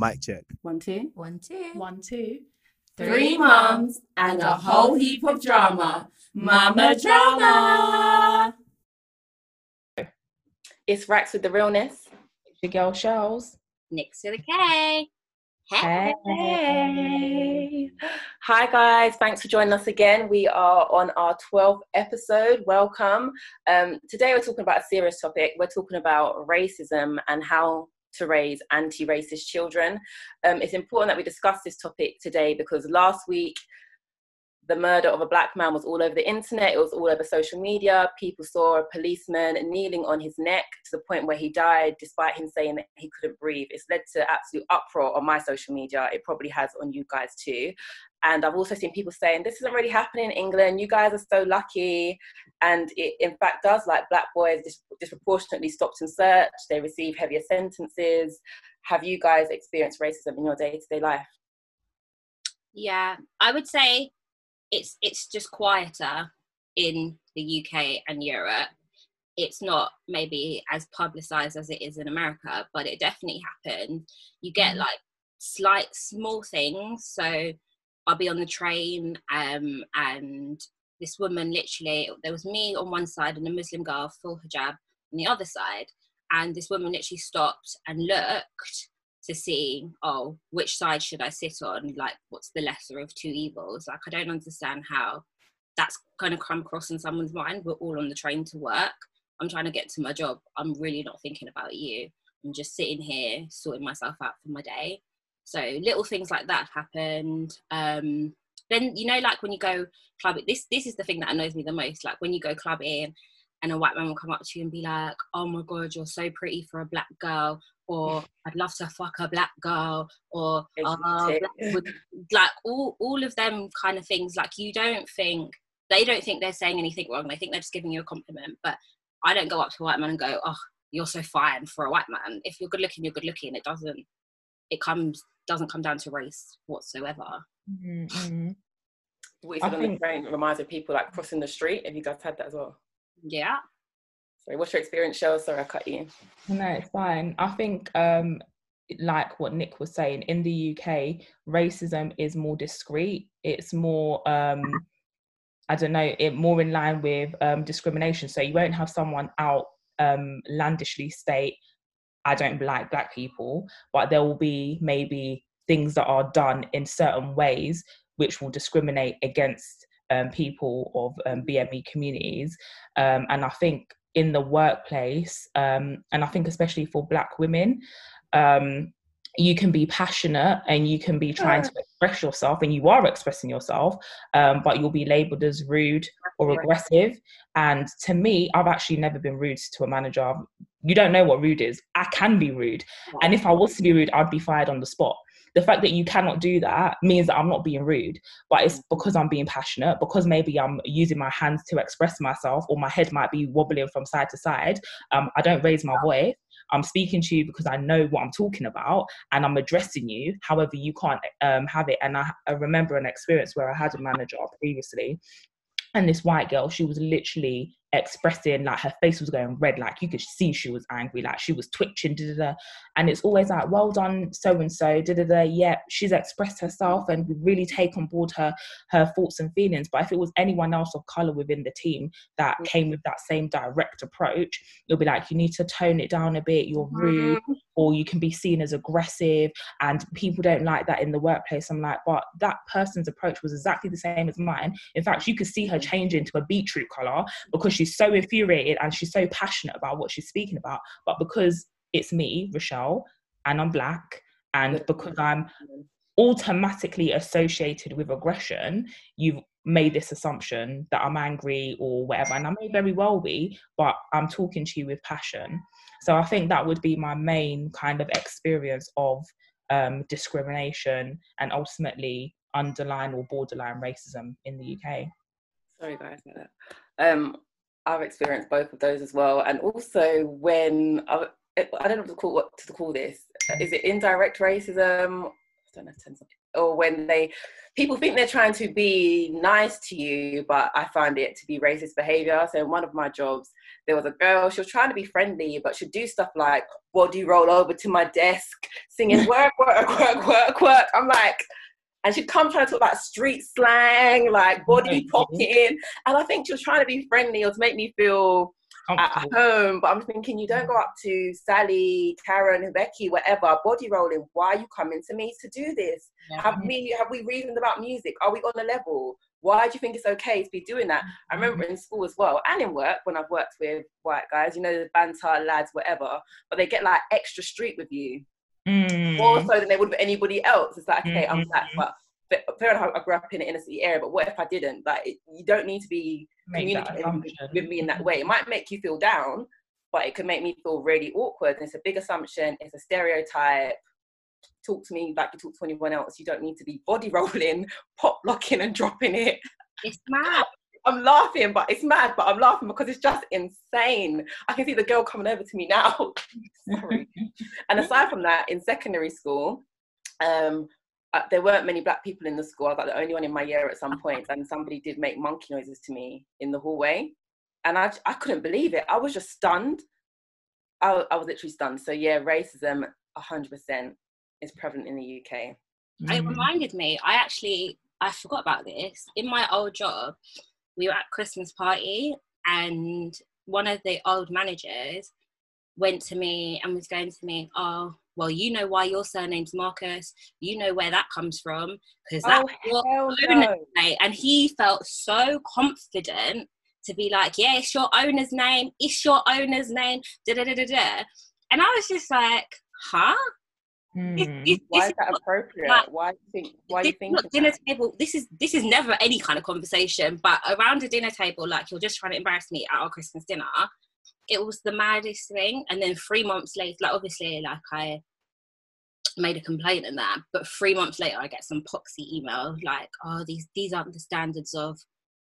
Mic check. One, two. One, two. One, two. Three mums and a whole heap of drama. Mama drama. It's Rax with the realness. It's Your girl Shells. Next to the K. Hey. Hi, guys. Thanks for joining us again. We are on our 12th episode. Welcome. Um, today, we're talking about a serious topic. We're talking about racism and how to raise anti racist children. Um, it's important that we discuss this topic today because last week, the murder of a black man was all over the internet, it was all over social media. People saw a policeman kneeling on his neck to the point where he died, despite him saying that he couldn't breathe. It's led to absolute uproar on my social media. It probably has on you guys too. And I've also seen people saying, This isn't really happening in England. You guys are so lucky. And it, in fact, does like black boys dis- disproportionately stopped and searched, they receive heavier sentences. Have you guys experienced racism in your day to day life? Yeah, I would say it's it's just quieter in the UK and Europe. It's not maybe as publicized as it is in America, but it definitely happened. You get mm. like slight small things. So I'll be on the train um, and this woman literally there was me on one side and a Muslim girl full hijab on the other side. And this woman literally stopped and looked to see oh which side should i sit on? Like what's the lesser of two evils? Like i don't understand how that's going to come across in someone's mind. We're all on the train to work. I'm trying to get to my job. I'm really not thinking about you. I'm just sitting here sorting myself out for my day so little things like that happened um then you know like when you go clubbing this this is the thing that annoys me the most like when you go clubbing and a white man will come up to you and be like, "Oh my god, you're so pretty for a black girl," or "I'd love to fuck a black girl," or oh, like all all of them kind of things. Like you don't think they don't think they're saying anything wrong. They think they're just giving you a compliment. But I don't go up to a white man and go, "Oh, you're so fine for a white man." If you're good looking, you're good looking. It doesn't. It comes doesn't come down to race whatsoever. Mm-hmm. What you said on the train reminds me of people like crossing the street. Have you guys had that as well? Yeah. Sorry, what's your experience, Shell? Sorry, I cut you. No, it's fine. I think, um, like what Nick was saying, in the UK, racism is more discreet. It's more, um, I don't know, it more in line with um, discrimination. So you won't have someone out um, landishly state, "I don't like black people," but there will be maybe things that are done in certain ways which will discriminate against um, people of um, BME communities. Um, and I think in the workplace, um, and I think especially for Black women, um, you can be passionate and you can be trying to express yourself, and you are expressing yourself, um, but you'll be labeled as rude or aggressive. And to me, I've actually never been rude to a manager. You don't know what rude is. I can be rude. And if I was to be rude, I'd be fired on the spot the fact that you cannot do that means that I'm not being rude, but it's because I'm being passionate, because maybe I'm using my hands to express myself, or my head might be wobbling from side to side. Um, I don't raise my voice. I'm speaking to you because I know what I'm talking about and I'm addressing you. However, you can't um, have it. And I, I remember an experience where I had a manager previously and this white girl, she was literally expressing like her face was going red like you could see she was angry like she was twitching da, da, da. and it's always like well done so and so da, da, da. yeah she's expressed herself and we really take on board her her thoughts and feelings but if it was anyone else of color within the team that mm. came with that same direct approach it'll be like you need to tone it down a bit you're rude mm-hmm. Or you can be seen as aggressive and people don't like that in the workplace i'm like but that person's approach was exactly the same as mine in fact you could see her change into a beetroot color because she's so infuriated and she's so passionate about what she's speaking about. But because it's me, Rochelle, and I'm black, and because I'm automatically associated with aggression, you've made this assumption that I'm angry or whatever. And I may very well be, but I'm talking to you with passion. So I think that would be my main kind of experience of um, discrimination and ultimately underlying or borderline racism in the UK. Sorry, guys. Um, I've experienced both of those as well, and also when I, I don't know what to call, what to call this. Is it indirect racism? I don't of or when they people think they're trying to be nice to you, but I find it to be racist behavior. So in one of my jobs, there was a girl, she was trying to be friendly, but she'd do stuff like "What do you roll over to my desk, singing work, work, work, work, work. I'm like, and she'd come trying to talk about street slang, like body popping. And I think she was trying to be friendly or to make me feel at home. But I'm thinking, you don't go up to Sally, Karen, Becky, whatever, body rolling. Why are you coming to me to do this? Yeah. Have we have we reasoned about music? Are we on a level? Why do you think it's okay to be doing that? I remember in school as well, and in work when I've worked with white guys, you know, the banter lads, whatever, but they get like extra street with you. Mm. More so than they would with anybody else. It's like, okay, mm-hmm. I'm black, but fair enough, I grew up in an inner city area, but what if I didn't? Like, it, you don't need to be communicating with me in that way. It might make you feel down, but it can make me feel really awkward. And it's a big assumption. It's a stereotype. Talk to me like you talk to anyone else. You don't need to be body rolling, pop locking, and dropping it. It's mad. I'm laughing, but it's mad. But I'm laughing because it's just insane. I can see the girl coming over to me now. Sorry. and aside from that, in secondary school, um, uh, there weren't many black people in the school. I was like the only one in my year at some point, and somebody did make monkey noises to me in the hallway, and I I couldn't believe it. I was just stunned. I, I was literally stunned. So yeah, racism, hundred percent, is prevalent in the UK. It reminded me. I actually I forgot about this. In my old job, we were at Christmas party, and one of the old managers went to me and was going to me, "Oh, well, you know why your surname's Marcus. You know where that comes from because that's oh, your owner's name. And he felt so confident to be like, yeah, it's your owner's name. It's your owner's name. Da da da da da. And I was just like, huh? Mm. why is that appropriate? Like, why do you think? Why do you think? Dinner table. This is this is never any kind of conversation, but around a dinner table, like you're just trying to embarrass me at our Christmas dinner. It was the maddest thing. And then three months later, like obviously, like I made a complaint in that. But three months later, I get some poxy email like, "Oh, these these aren't the standards of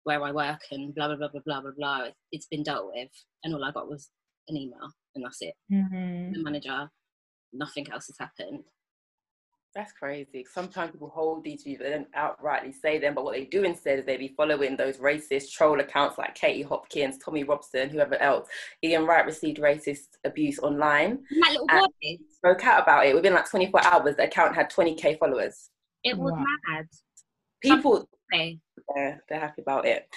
where I work," and blah blah blah blah blah blah blah. It's been dealt with, and all I got was an email, and that's it. Mm-hmm. The manager, nothing else has happened. That's crazy. Sometimes people hold these views, they don't outrightly say them, but what they do instead is they be following those racist troll accounts like Katie Hopkins, Tommy Robinson, whoever else. Ian Wright received racist abuse online. My little boy spoke out about it. Within like 24 hours, the account had 20k followers. It was wow. mad. People, yeah, they're happy about it.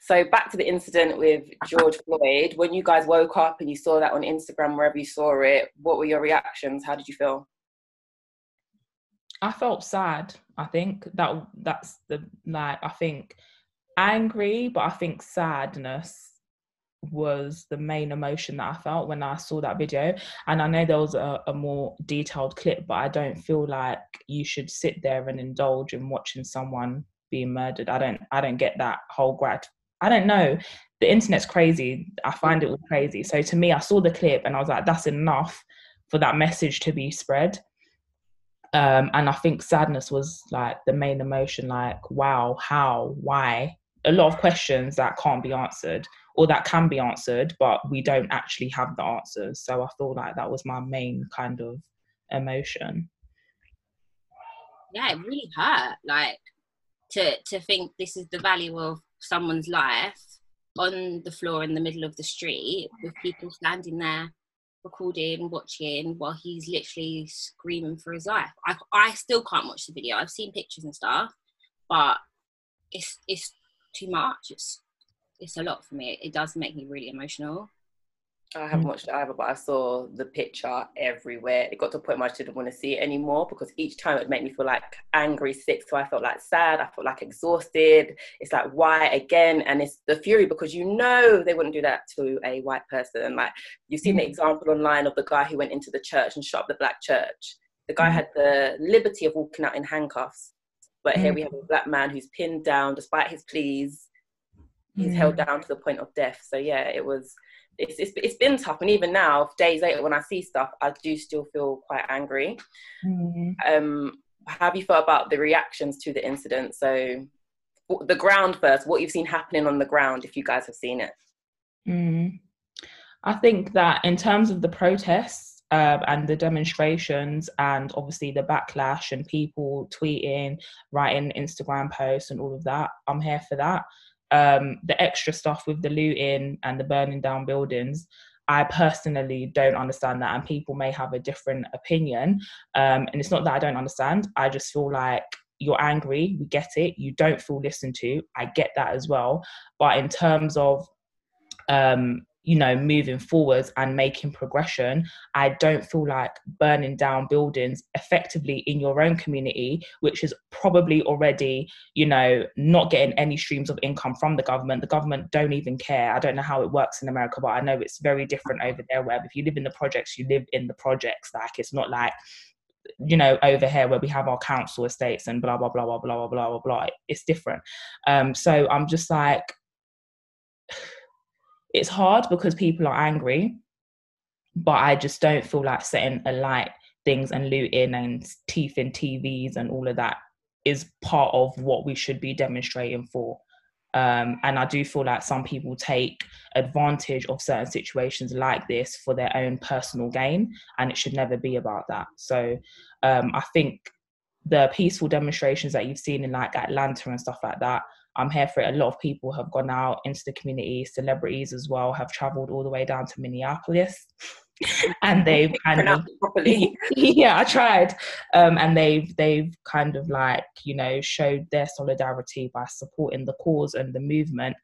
So back to the incident with George Floyd. When you guys woke up and you saw that on Instagram, wherever you saw it, what were your reactions? How did you feel? I felt sad. I think that that's the like I think angry, but I think sadness was the main emotion that I felt when I saw that video. And I know there was a, a, more detailed clip, but I don't feel like you should sit there and indulge in watching someone being murdered. I don't I don't get that whole grad. I don't know. The internet's crazy. I find it all crazy. So to me, I saw the clip and I was like, that's enough for that message to be spread um, and I think sadness was like the main emotion. Like, wow, how, why? A lot of questions that can't be answered, or that can be answered, but we don't actually have the answers. So I feel like that was my main kind of emotion. Yeah, it really hurt. Like to to think this is the value of someone's life on the floor in the middle of the street with people standing there recording, watching while he's literally screaming for his life. I, I still can't watch the video. I've seen pictures and stuff, but it's it's too much. It's it's a lot for me. It does make me really emotional. I haven't mm. watched it either, but I saw the picture everywhere. It got to a point where I didn't want to see it anymore because each time it made me feel like angry, sick. So I felt like sad. I felt like exhausted. It's like, why again? And it's the fury because you know they wouldn't do that to a white person. Like you've seen the mm. example online of the guy who went into the church and shot up the black church. The guy mm. had the liberty of walking out in handcuffs. But here we have a black man who's pinned down despite his pleas. He's held down to the point of death. So yeah, it was it's, it's, it's been tough and even now days later when i see stuff i do still feel quite angry mm-hmm. um how have you felt about the reactions to the incident so the ground first what you've seen happening on the ground if you guys have seen it mm. i think that in terms of the protests um, and the demonstrations and obviously the backlash and people tweeting, writing Instagram posts and all of that. I'm here for that. Um, the extra stuff with the looting and the burning down buildings, I personally don't understand that, and people may have a different opinion. Um, and it's not that I don't understand. I just feel like you're angry. We get it. You don't feel listened to. I get that as well. But in terms of um, you know moving forwards and making progression i don't feel like burning down buildings effectively in your own community which is probably already you know not getting any streams of income from the government. The government don't even care. I don't know how it works in america but i know it's very different over there where if you live in the projects you live in the projects. Like it's not like you know over here where we have our council estates and blah blah blah blah blah blah blah blah. It's different. Um so i'm just like it's hard because people are angry, but I just don't feel like setting alight things and looting and teeth in TVs and all of that is part of what we should be demonstrating for. Um, and I do feel like some people take advantage of certain situations like this for their own personal gain, and it should never be about that. So um, I think the peaceful demonstrations that you've seen in like Atlanta and stuff like that, I'm here for it. A lot of people have gone out into the community, celebrities as well have traveled all the way down to Minneapolis. and they've kind of properly. yeah, I tried, um, and they've they've kind of like you know showed their solidarity by supporting the cause and the movement.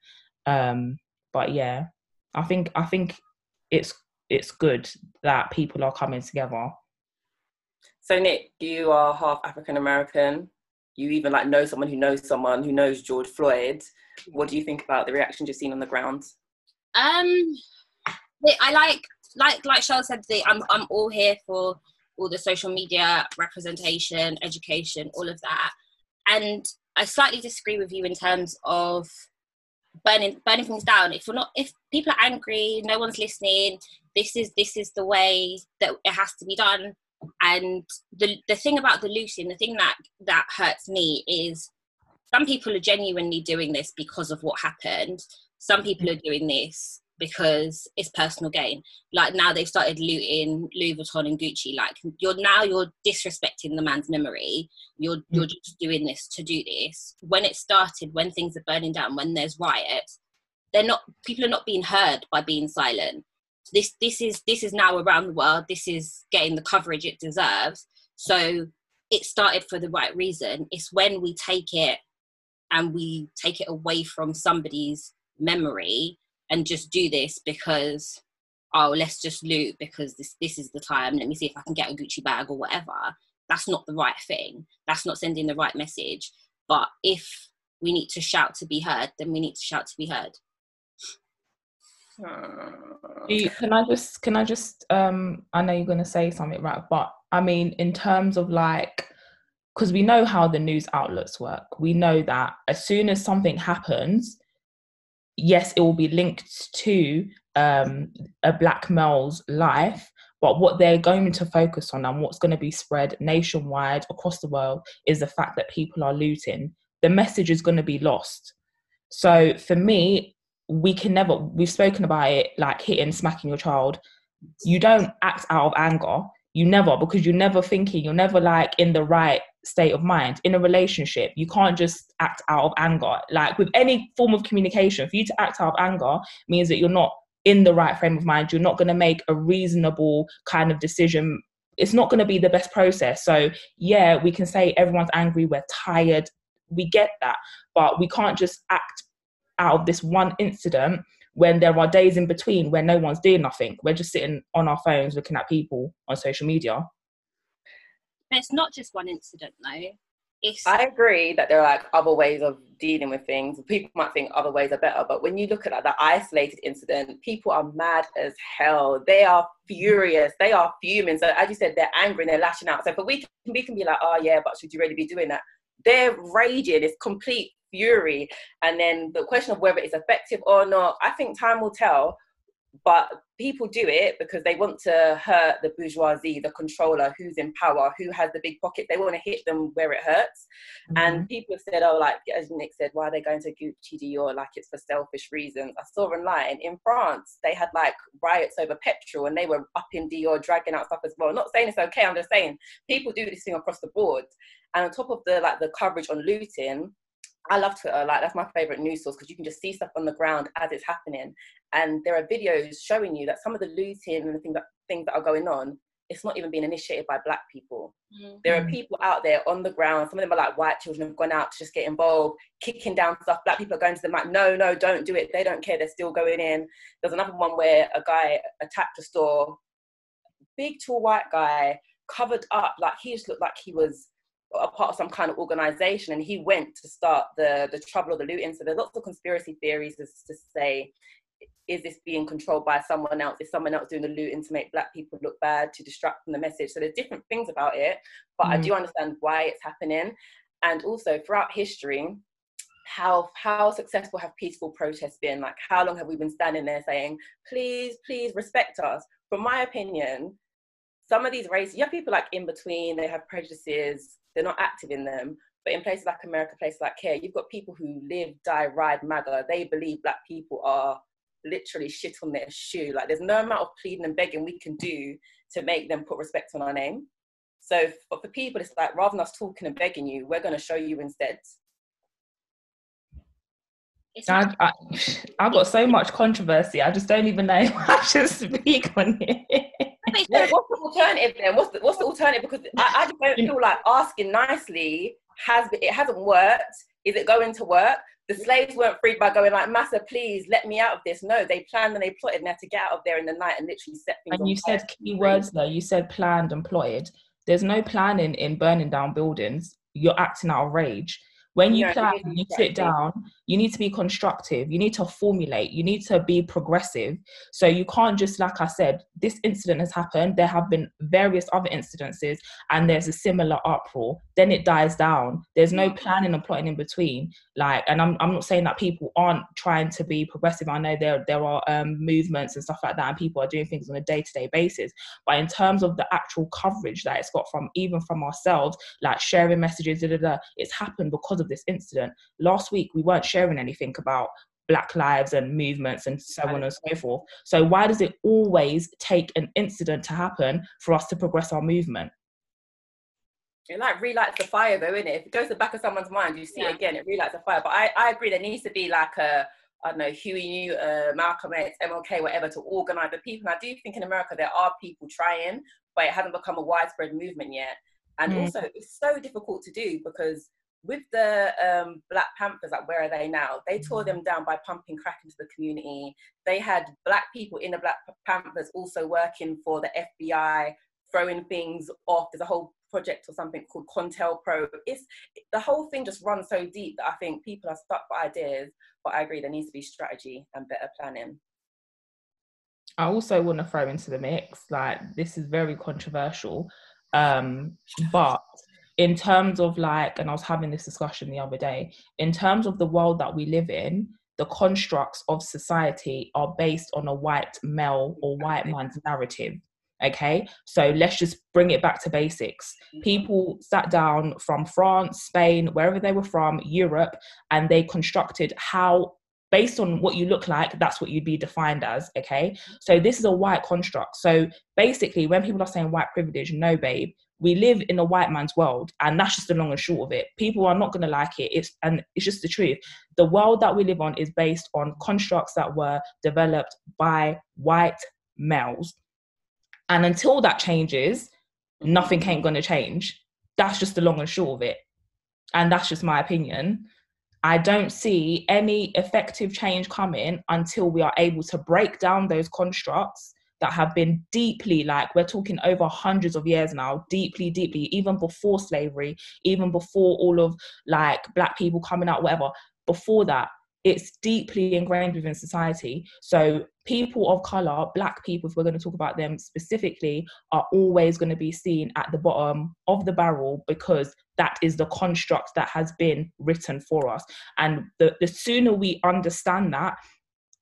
Um, but yeah, I think I think it's it's good that people are coming together. So Nick, you are half African American you even like know someone who knows someone who knows George Floyd. What do you think about the reactions you've seen on the ground? Um, I like like like Charles said, the, I'm I'm all here for all the social media representation, education, all of that. And I slightly disagree with you in terms of burning burning things down. If we're not, if people are angry, no one's listening. This is this is the way that it has to be done and the the thing about the looting the thing that that hurts me is some people are genuinely doing this because of what happened. Some people are doing this because it's personal gain. Like now they've started looting louis vuitton and gucci. Like you're now you're disrespecting the man's memory. You're mm. you're just doing this to do this. When it started when things are burning down when there's riots they're not people are not being heard by being silent this this is this is now around the world. This is getting the coverage it deserves. So it started for the right reason. It's when we take it and we take it away from somebody's memory and just do this because oh let's just loot because this this is the time. Let me see if i can get a gucci bag or whatever. That's not the right thing. That's not sending the right message. But if we need to shout to be heard then we need to shout to be heard can I just can I just um I know you're gonna say something right, but I mean in terms of like because we know how the news outlets work. We know that as soon as something happens, yes, it will be linked to um, a black male's life, but what they're going to focus on and what's going to be spread nationwide across the world is the fact that people are looting. The message is going to be lost. So for me, we can never we've spoken about it like hitting smacking your child. You don't act out of anger. You never because you're never thinking you're never like in the right state of mind. In a relationship you can't just act out of anger. Like with any form of communication for you to act out of anger means that you're not in the right frame of mind. You're not going to make a reasonable kind of decision. It's not going to be the best process. So yeah we can say everyone's angry we're tired we get that. But we can't just act out of this one incident when there are days in between where no one's doing nothing. We're just sitting on our phones looking at people on social media. But it's not just one incident though. It's... I agree that there are like other ways of dealing with things. People might think other ways are better, but when you look at like, the isolated incident, people are mad as hell. They are furious. They are fuming. So as you said, they're angry and they're lashing out. So for we can, we can be like, oh yeah, but should you really be doing that? They're raging. It's complete fury. And then the question of whether it's effective or not, I think time will tell. But people do it because they want to hurt the bourgeoisie, the controller, who's in power, who has the big pocket. They want to hit them where it hurts. Mm-hmm. And people have said, oh, like, as Nick said, why are they going to Gucci Dior? Like, it's for selfish reasons. I saw online in France, they had like riots over petrol and they were up in Dior, dragging out stuff as well. not saying it's okay, I'm just saying people do this thing across the board. And on top of the like the coverage on looting, I love Twitter. Like that's my favorite news source because you can just see stuff on the ground as it's happening, and there are videos showing you that some of the looting and the things that things that are going on, it's not even being initiated by black people. Mm-hmm. There are people out there on the ground. Some of them are like white children have gone out to just get involved, kicking down stuff. Black people are going to them like, no, no, don't do it. They don't care. They're still going in. There's another one where a guy attacked a store, big tall white guy, covered up like he just looked like he was a part of some kind of organization and he went to start the the trouble or the looting. So there's lots of conspiracy theories as to say is this being controlled by someone else? Is someone else doing the looting to make black people look bad to distract from the message? So there's different things about it but mm. i do understand why it's happening. And also throughout history how how successful have peaceful protests been? Like how long have we been standing there saying please please respect us? From my opinion some of these races, you have people like in between, they have prejudices, they're not active in them. But in places like America, places like here, you've got people who live, die, ride MAGA. They believe black people are literally shit on their shoe. Like there's no amount of pleading and begging we can do to make them put respect on our name. So for, for people, it's like rather than us talking and begging you, we're going to show you instead. I, I, I've got so much controversy. I just don't even know how to speak on it. What's the alternative then? What's the, what's the alternative? Because I, I just don't feel like asking nicely has it hasn't worked. Is it going to work? The slaves weren't freed by going like, "Massa, please let me out of this." No, they planned and they plotted, and they had to get out of there in the night and literally set things. And you said key words though. You said planned and plotted. There's no planning in burning down buildings. You're acting out of rage when you plan you sit down you need to be constructive. You need to formulate. You need to be progressive. So you can't just like i said this incident has happened. There have been various other incidences and there's a similar uproar. Then it dies down. There's no planning and plotting in between. Like and i'm, I'm not saying that people aren't trying to be progressive. I know there there are um, movements and stuff like that and people are doing things on a day-to-day basis. But in terms of the actual coverage that it's got from even from ourselves like sharing messages da, da, da, it's happened because of this incident. Last week we weren't sharing anything about black lives and movements and so on and so forth so why does it always take an incident to happen for us to progress our movement it like relights the fire though, isn't it? If it goes to the back of someone's mind, you see yeah. it again, it relights the fire. But I, I agree there needs to be like a I don't know, Huey New, uh, Malcolm X, MLK, whatever, to organize the people. And I do think in America there are people trying, but it hasn't become a widespread movement yet. And mm. also, it's so difficult to do because with the um, Black Panthers, like where are they now? They tore them down by pumping crack into the community. They had black people in the Black Panthers also working for the FBI, throwing things off. There's a whole project or something called COINTELPRO. It's the whole thing just runs so deep that I think people are stuck for ideas. But I agree, there needs to be strategy and better planning. I also want to throw into the mix, like this is very controversial, um, but in terms of like, and I was having this discussion the other day, in terms of the world that we live in, the constructs of society are based on a white male or white man's narrative. Okay, so let's just bring it back to basics. People sat down from France, Spain, wherever they were from, Europe, and they constructed how based on what you look like, that's what you'd be defined as. Okay. So this is a white construct. So basically, when people are saying white privilege, no, babe, we live in a white man's world, and that's just the long and short of it. People are not going to like it. It's and it's just the truth. The world that we live on is based on constructs that were developed by white males. And until that changes, nothing ain't going to change. That's just the long and short of it. And that's just my opinion. I don't see any effective change coming until we are able to break down those constructs that have been deeply, like we're talking over hundreds of years now, deeply, deeply, even before slavery, even before all of like black people coming out, whatever, before that, it's deeply ingrained within society. So people of color, black people, if we're going to talk about them specifically, are always going to be seen at the bottom of the barrel because that is the construct that has been written for us. And the, the sooner we understand that,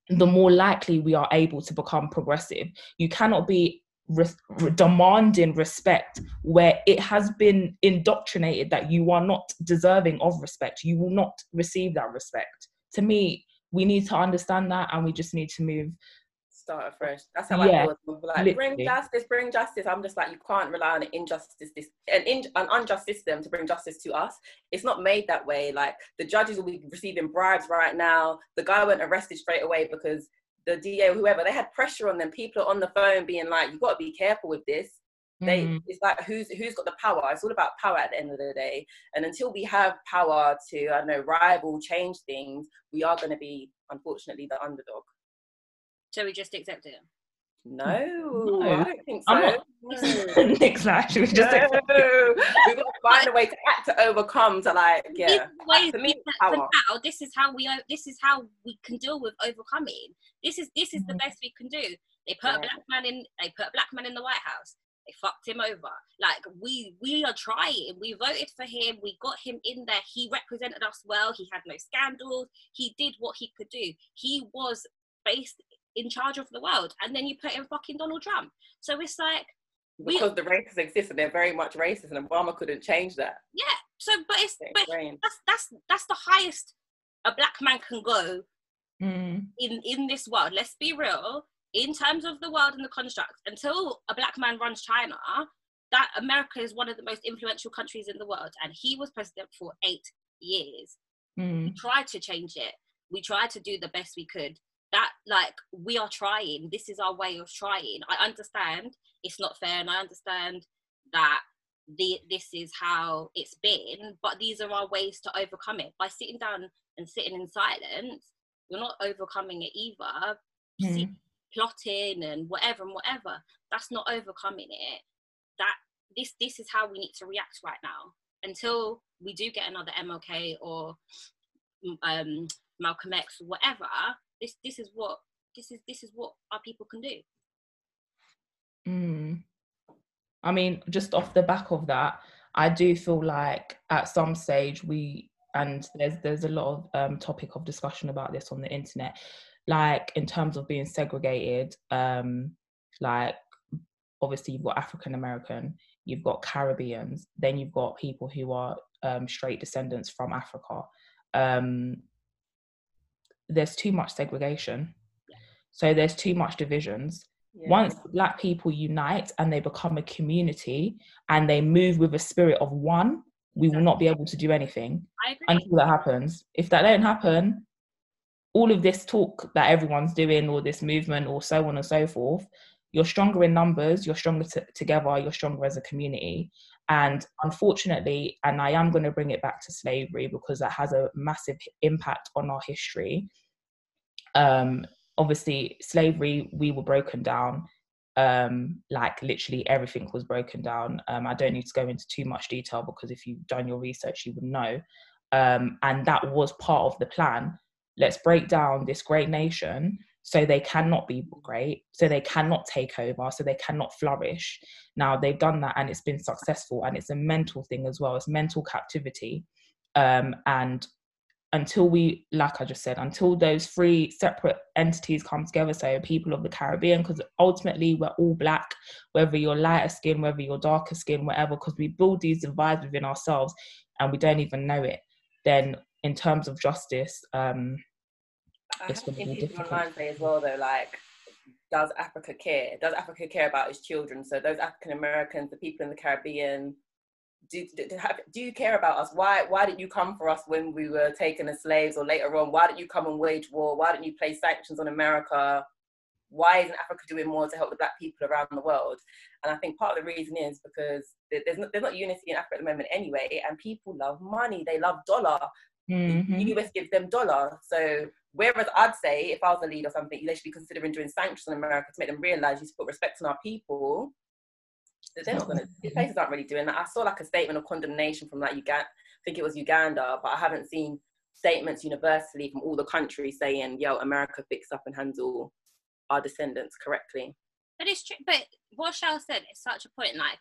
the more likely we are able to become progressive. You cannot be re- demanding respect where it has been indoctrinated that you are not deserving of respect. You will not receive that respect. To me, we need to understand that and we just need to move start afresh. That's how Yeah, I feel. Like literally. bring justice, bring justice. I'm just like you can't rely on an injustice, this an, in, an unjust system to bring justice to us. It's not made that way. Like the judges will be receiving bribes right now. The guy went arrested straight away because the DA or whoever they had pressure on them. People are on the phone being like, "You got to be careful with this." They, Mm. it's like who's who's got the power. It's all about power at the end of the day. And until we have power to, I don't know, rival, change things, we are going to be, unfortunately, the underdog. So we just accept it. No, No, I don't think so. I'm not- Nick's like, should we just no. accept We've got to find a way to act to overcome to like, yeah. ways For me, for now, this is how we this is how we can deal with overcoming. This is this is the Mhm. best we can do. They put a black man in. They put a black man in the White House. They fucked him over. Like we we are trying. We voted for him. We got him in there. He represented us well. He had no scandals. He did what he could do. He was based in charge of the world. And then you put in fucking Donald Trump. So it's like we- Because the racists exist and they're very much racist, and Obama couldn't change that. yeah. So but it's It's but that's that's that's the highest a black man can go Mm. in in this world let's be real in terms of the world and the construct until a black man runs china that america is one of the most influential countries in the world and he was president for eight years Mm. we tried to change it we tried to do the best we could that like we are trying this is our way of trying. I understand it's not fair and i understand that the this is how it's been but these are our ways to overcome it. By sitting down and sitting in silence you're not overcoming it either. See- Mm. plotting and whatever and whatever that's not overcoming it. That this this is how we need to react right now. Until we do get another mlk or mm, um malcolm x or whatever this this is what this is this is what our people can do Mm. I mean, just off the back of that, I do feel like at some stage we and there's there's a lot of um, topic of discussion about this on the internet, like in terms of being segregated. Um, like obviously you've got African American, you've got Caribbeans, then you've got people who are um, straight descendants from Africa. Um, there's too much segregation, so there's too much divisions. Yeah. once black people unite and they become a community and they move with a spirit of one we will not be able to do anything until that happens. If that don't happen all of this talk that everyone's doing or this movement or so on and so forth you're stronger in numbers you're stronger t- together you're stronger as a community. And unfortunately and i am going to bring it back to slavery because that has a massive impact on our history um obviously slavery we were broken down um like literally everything was broken down. Um i don't need to go into too much detail because if you've done your research you would know. Um and that was part of the plan. Let's break down this great nation so they cannot be great so they cannot take over so they cannot flourish. Now they've done that and it's been successful and it's a mental thing as well. It's mental captivity. Um and until we like i just said until those three separate entities come together so people of the caribbean because ultimately we're all black whether you're lighter skin whether you're darker skin whatever because we build these divides within ourselves and we don't even know it then in terms of justice um I it's gonna be people difficult. online say as well though, like, does Africa care? Does Africa care about its children? So those African Americans, the people in the Caribbean, do, do, do you care about us? Why why didn't you come for us when we were taken as slaves or later on? Why didn't you come and wage war? Why didn't you place sanctions on America? Why isn't Africa doing more to help the black people around the world? And I think part of the reason is because there's not, there's not unity in Africa at the moment anyway, and people love money. They love dollar. mhm. The US gives them dollar. So whereas I'd say if I was a leader or something, they should be considering doing sanctions on America to make them realise you should put respect on our people. They're not gonna these places aren't really doing that. I saw like a statement of condemnation from like Uganda I think it was Uganda, but I haven't seen statements universally from all the countries saying, yo, America picks up and handle our descendants correctly. But it's true. But what Shell said is such a point. Like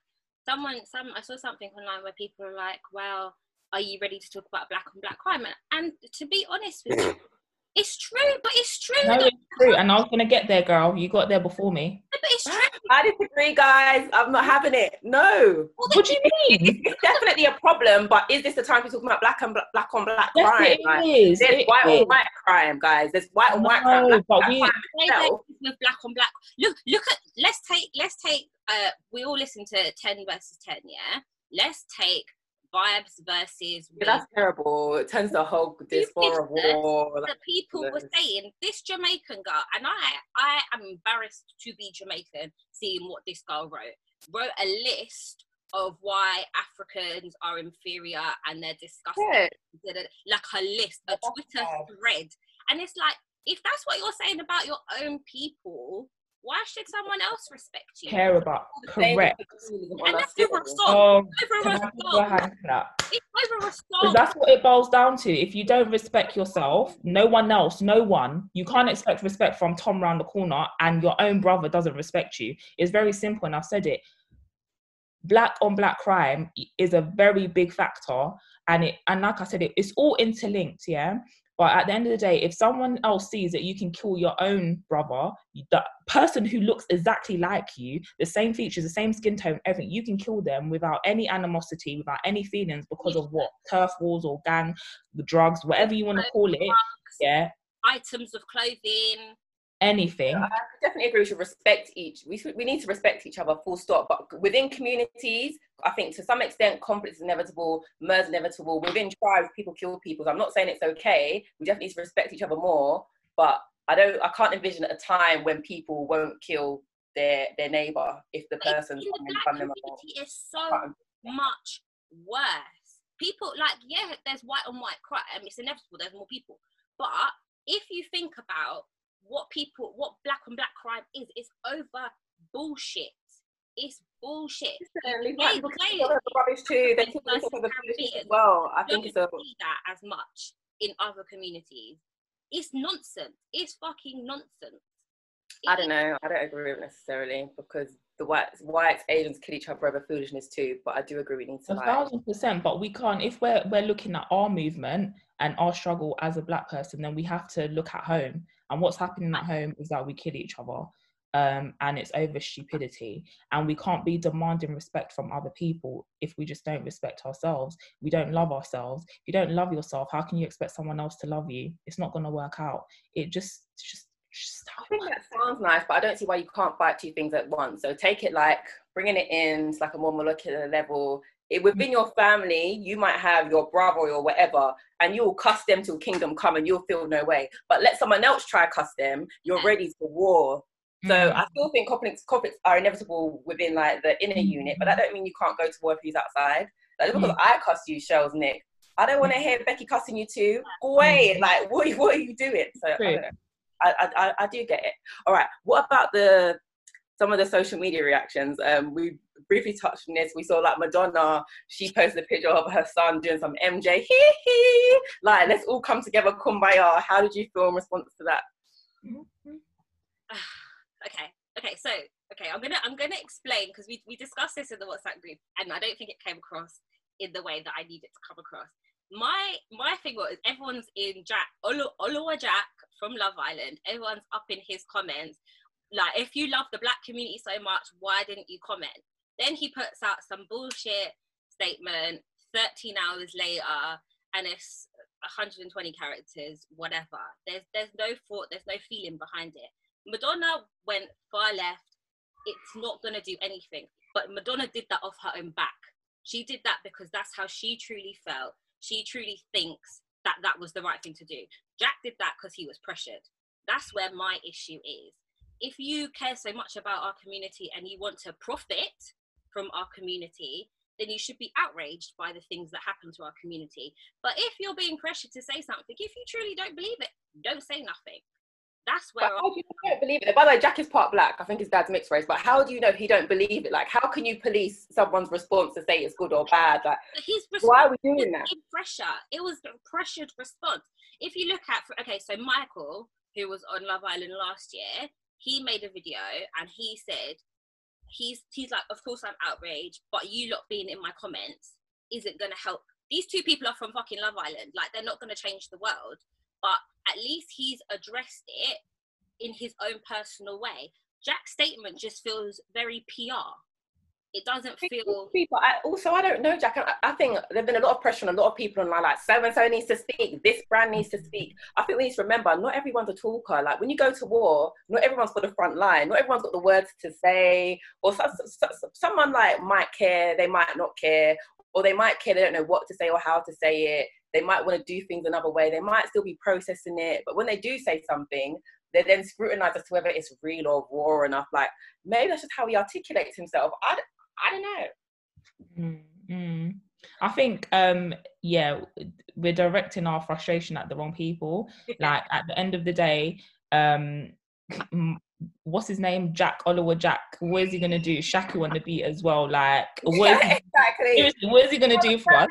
someone, some I saw something online where people are like, "Well, are you ready to talk about black on black crime?" And, and to be honest with you, It's true, but it's true. No, it's true. And I was gonna get there, girl. You got there before me. No, But it's true. I disagree, guys. I'm not having it. No. Well, What do you mean? It's definitely a problem, but is this the time to talk about black and black, black on black Yes, crime? it Like, is. there's It white is. on white crime, guys. There's white on white crime. No, Black, but black we- crime Say itself. with black on black. Look, look at. Let's take. Let's take. Uh, we all listen to ten versus ten. Yeah. Let's take vibes versus. Yeah, that's terrible. It turns the whole diaspora war. That people were saying this Jamaican girl, and I, I am embarrassed to be Jamaican seeing what this girl wrote. Wrote a list of why Africans are inferior and they're disgusting. yeah. Like a list, a oh, Twitter thread, and it's like if that's what you're saying about your own people, why should someone else respect you? Care about correct. with colonialism on And that's over a song. Oh, Over can a I give you a song. It's over a song. that's what it boils down to. If you don't respect yourself, no one else, no one, you can't expect respect from Tom round the corner and your own brother doesn't respect you. It's very simple, and I've said it. Black on black crime is a very big factor, and it and like I said, it, it's all interlinked, yeah. But at the end of the day, if someone else sees that you can kill your own brother, the person who looks exactly like you, the same features, the same skin tone, everything, you can kill them without any animosity, without any feelings because of what turf wars or gang, the drugs, whatever you want to call it. Yeah, items of clothing. Anything. I definitely agree. We should respect each. We should, we need to respect each other. Full stop. But within communities, I think to some extent conflict is inevitable. Murder is inevitable. Within tribes, people kill people. So I'm not saying it's okay. We definitely need to respect each other more. But I don't. I can't envision a time when people won't kill their their neighbor if the in the coming black from them. is so much worse. People like yeah, there's white on white crime. It's inevitable. There's more people, but if you think about what people, what black on black crime is, it's over bullshit. It's bullshit. Certainly, Yeah, white people yeah, rubbish too. They yeah, kill versus people for the as well. I think it's a see that as much in other communities. It's nonsense. It's fucking nonsense. I don't know. I don't agree with necessarily because the whites, whites, Asians kill each other over foolishness too. But I do agree we need to A like. thousand percent, but we can't. If we're we're looking at our movement and our struggle as a black person, then we have to look at home. And what's happening at home is that we kill each other, um, and it's over stupidity. And we can't be demanding respect from other people if we just don't respect ourselves. We don't love ourselves. If you don't love yourself, how can you expect someone else to love you? It's not going to work out. It just just just. I think that sounds nice, but I don't see why you can't fight two things at once. So take it like bringing it in to like a more molecular level. It, within mm. your family, you might have your brother or whatever, and you'll cuss them till kingdom come, and you'll feel no way. But let someone else try cuss them, you're mm. ready for war. So Mm. I still think conflicts, conflicts are inevitable within like the inner mm. unit, but that don't mean you can't go to war if he's outside. Like just because I cuss you, Shells, Nick, I don't want to hear Becky cussing you too. Go away. Like what, what are you doing? So I, I- I do get it. All right. What about the some of the social media reactions? Um, we briefly touched on this. We saw like Madonna. She posted a picture of her son doing some MJ. Hee hee. Like let's all come together, kumbaya. How did you feel in response to that? okay okay so okay i'm gonna i'm gonna explain because we, we discussed this in the whatsapp group and i don't think it came across in the way that i need it to come across my my thing was everyone's in jack Olu, Oluwa jack from love island everyone's up in his comments like if you love the black community so much why didn't you comment then he puts out some bullshit statement 13 hours later and it's 120 characters whatever there's there's no thought there's no feeling behind it Madonna went far left. It's not to do anything. But Madonna did that off her own back. She did that because that's how she truly felt. She truly thinks that that was the right thing to do. Jack did that because he was pressured. That's where my issue is. If you care so much about our community and you want to profit from our community, then you should be outraged by the things that happen to our community. But if you're being pressured to say something, if you truly don't believe it, don't say nothing. That's where But how do you don't believe it? By the way, Jack is part black. I think his dad's mixed race. But how do you know he don't believe it? Like, how can you police someone's response to say it's good or bad? Like, his why are we doing that? pressure. It was a pressured response. If you look at, okay, so Michael, who was on Love Island last year, he made a video and he said, he's he's like, of course I'm outraged, but you lot being in my comments isn't gonna help. These two people are from fucking Love Island. Like they're not gonna change the world. But at least he's addressed it in his own personal way. Jack's statement just feels very PR. It doesn't feel. People, I, also, I don't know, Jack. I, I think there's been a lot of pressure on a lot of people online, like so and so needs to speak, this brand needs to speak. I think we need to remember, not everyone's a talker. Like when you go to war, not everyone's for the front line. Not everyone's got the words to say, or so, so, so, someone like might care, they might not care, or they might care, they don't know what to say or how to say it. They might want to do things another way. They might still be processing it, but when they do say something, they're then scrutinize as to whether it's real or raw enough. Like maybe that's just how he articulates himself. I, I don't know. Mm-hmm. I think, um, yeah, we're directing our frustration at the wrong people. like at the end of the day, um, what's his name? Jack Oliver Jack. What is he gonna do? Shaku on the beat as well. Like, what Yeah, is he, exactly. seriously, what is he gonna do for us?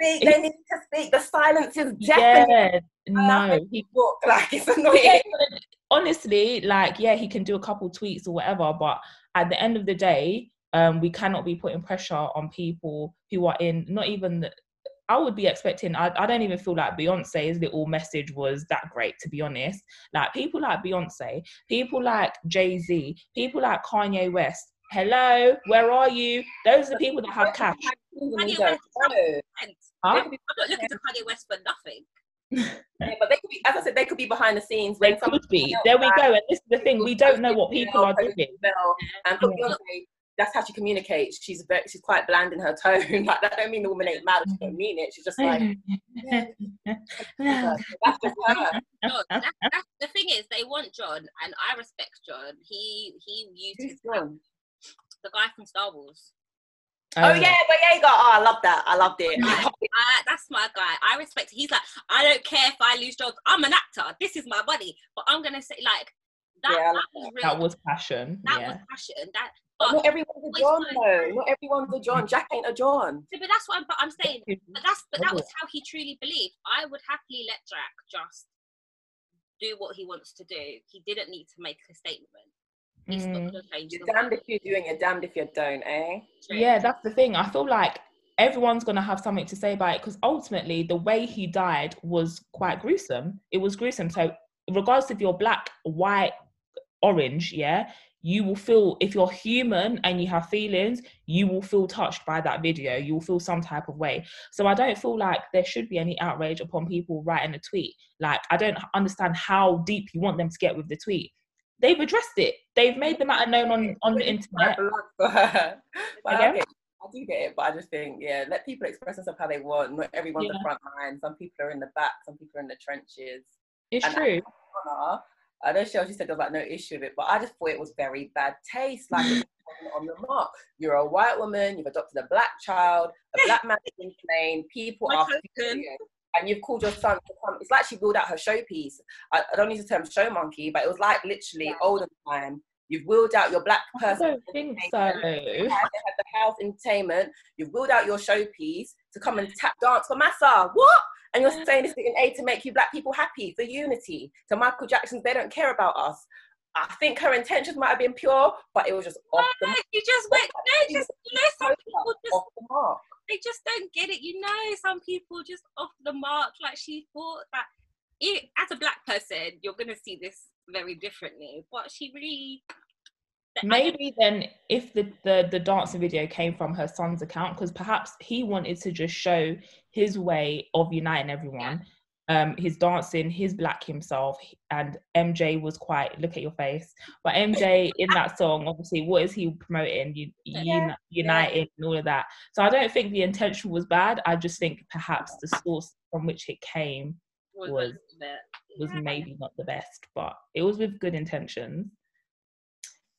They need to speak. They need to speak. The silence is deafening. Yeah, no, he Book. Like it's annoying. honestly, like, yeah, he can do a couple tweets or whatever, but at the end of the day, um, we cannot be putting pressure on people who are in not even. The, I would be expecting. I, I don't even feel like Beyonce's little message was that great, to be honest. Like people like Beyonce, people like Jay Z, people like Kanye West. Hello, where are you? Those are the people that have cash. Kanye West know. And Huh? I'm not looking to Kanye West for nothing. Yeah, but they could be, as I said, they could be behind the scenes. They could be. There we go. And this is the thing. We don't know what people are doing. And for Yeah. Beyonce, that's how she communicates. She's very, she's quite bland in her tone. Like that don't mean the woman ain't mad. She don't mean it. She's just like that's just her. John, that, that's, the thing is, they want John, and I respect John. He he used Who's his John? The guy from Star Wars. Oh, oh yeah, but yeah, you got. Oh, I love that. I loved it. I, I, uh, that's my guy. I respect. He's like, I don't care if I lose jobs. I'm an actor. This is my body. But I'm gonna say like that. Yeah, that was real. That was passion. that yeah. was passion. That. But But, not everyone's a John fine. though. Not everyone's a John. Jack ain't a John. So, but that's what I'm. But I'm saying. But that's. But that Oh. was how he truly believed. I would happily let Jack just do what he wants to do. He didn't need to make a statement. He's not Mm. gonna change You're damned if you're doing it, damned if you don't, eh? Yeah, that's the thing. I feel like everyone's gonna have something to say about it because ultimately the way he died was quite gruesome. It was gruesome. So regardless if you're black, white, orange, yeah, you will feel if you're human and you have feelings, you will feel touched by that video. You will feel some type of way. So I don't feel like there should be any outrage upon people writing a tweet. Like I don't understand how deep you want them to get with the tweet. They've addressed it. They've made the matter known on, on the internet. quite blood for her. But I, get, I do get it, but I just think, yeah, let people express themselves how they want. Not everyone's the front line. Some people are in the back. Some people are in the trenches. It's And true. Honor, I know Chelsea said there's like no issue with it, but I just thought it was very bad taste. Like on the mark. You're a white woman. You've adopted a black child. A black man is in plane. People My are. And you've called your son to come. It's like she wheeled out her showpiece. I, I don't use the term show monkey, but it was like literally olden time. You've wheeled out your black person. I don't think so. They had the house entertainment. You've wheeled out your showpiece to come and tap dance for Massa. What? And you're saying this is in aid to make you black people happy for unity. To Michael Jackson's, they don't care about us. I think her intentions might have been pure, but it was just off the No, you just went. No, just you know, some people just off the mark. They just don't get it. You know, some people just off the mark. Like she thought that it, as a black person, you're gonna see this very differently. But she really Maybe then, if the, the the dancing video came from her son's account, because perhaps he wanted to just show his way of uniting everyone, um, his dancing, his black himself, and MJ was quite look at your face. But MJ in that song, obviously, what is he promoting? You, Yeah. uniting and all of that. So I don't think the intention was bad. I just think perhaps the source from which it came was, was- a bit- was maybe not the best, but it was with good intentions.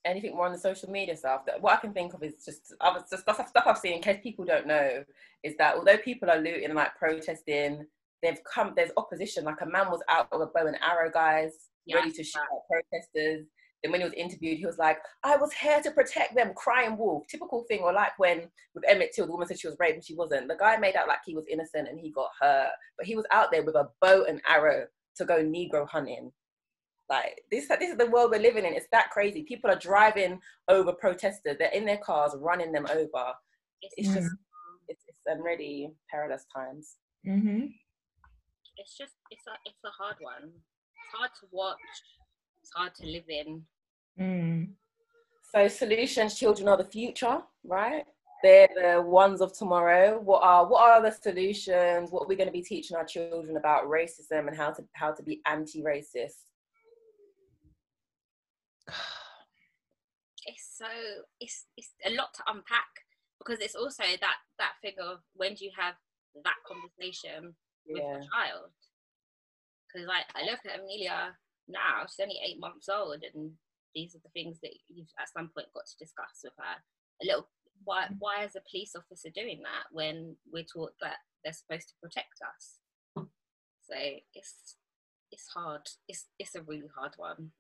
anything more on the social media stuff that what I can think of is just other just stuff stuff I've seen in case people don't know is that although people are looting and like protesting, they've come there's opposition. Like a man was out with a bow and arrow, guys, Yeah, ready to shoot at protesters. Then when he was interviewed, he was like, "I was here to protect them," crying wolf, typical thing. Or like when with Emmett Till, the woman said she was raped and she wasn't. The guy made out like he was innocent and he got hurt, but he was out there with a bow and arrow to go Negro hunting. Like this, this is the world we're living in. It's that crazy. People are driving over protesters. They're in their cars, running them over. It's Mm. just, it's, it's um, really perilous times. hmm it's just it's a it's a hard one. It's hard to watch. It's hard to live in. Mm. So solutions, children are the future, right? They're the ones of tomorrow. What are what are the solutions? What are we going to be teaching our children about racism and how to how to be anti-racist? It's so it's it's a lot to unpack because it's also that that thing of when do you have that conversation with Yeah. your child? Because like I look at Amelia now, she's only eight months old, and these are the things that you've at some point got to discuss with her. A little why mm. why is a police officer doing that when we're taught that they're supposed to protect us? So it's it's hard. It's it's a really hard one.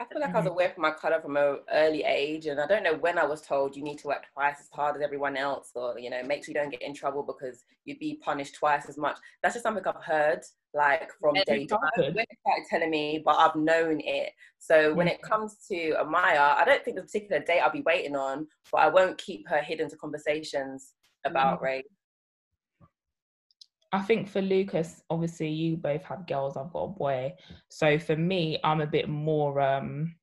I feel like I was aware from my colour from an early age, and I don't know when I was told you need to work twice as hard as everyone else, or you know, make sure you don't get in trouble because you'd be punished twice as much. That's just something I've heard, like from Yeah, day it's one. When they started telling me, but I've known it. So when it comes to Amaya, I don't think there's a particular date I'll be waiting on, but I won't keep her hidden to conversations about Mm. race. I think for Lucas, obviously you both have girls, I've got a boy. So for me, I'm a bit more um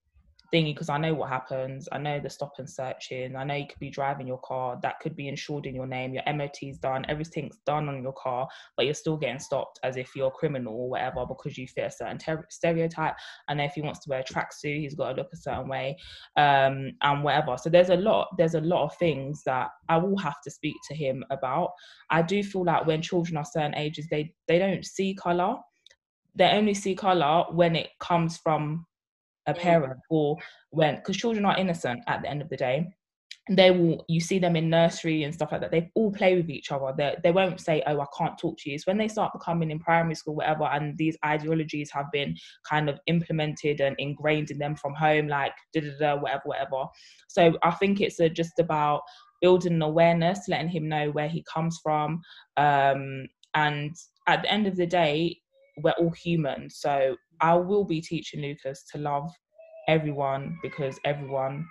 thingy because I know what happens. I know the stop and searching. I know you could be driving your car, that could be insured in your name, your MOT's done, everything's done on your car, but you're still getting stopped as if you're a criminal or whatever because you fit a certain ter- stereotype. I know if he wants to wear a tracksuit, he's got to look a certain way, um, and whatever. So there's a lot, there's a lot of things that I will have to speak to him about. I do feel like when children are certain ages, they they don't see color. They only see color when it comes from a Mm. parent or when because children are innocent at the end of the day. They will you see them in nursery and stuff like that. They all play with each other. They they won't say, "Oh, I can't talk to you." It's when they start becoming in primary school, whatever, and these ideologies have been kind of implemented and ingrained in them from home, like da da da, whatever, whatever. So I think it's uh just about building an awareness, letting him know where he comes from. Um, and at the end of the day, we're all human. So I will be teaching Lucas to love everyone because everyone,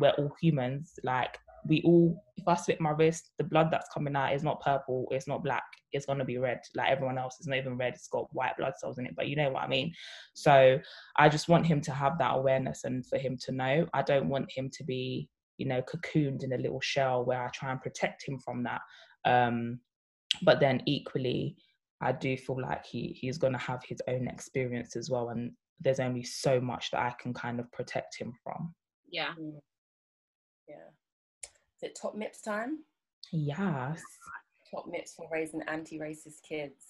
we're all humans. Like we all, if I slit my wrist, the blood that's coming out is not purple, it's not black, it's gonna be red. Like everyone else, it's not even red, it's got white blood cells in it, but you know what I mean. So I just want him to have that awareness and for him to know. I don't want him to be, you know, cocooned in a little shell where I try and protect him from that. Um, but then equally, I do feel like he he's gonna have his own experience as well, and there's only so much that I can kind of protect him from. Yeah. Yeah. Is it top MIPS time? Yes. Top MIPS for raising anti-racist kids.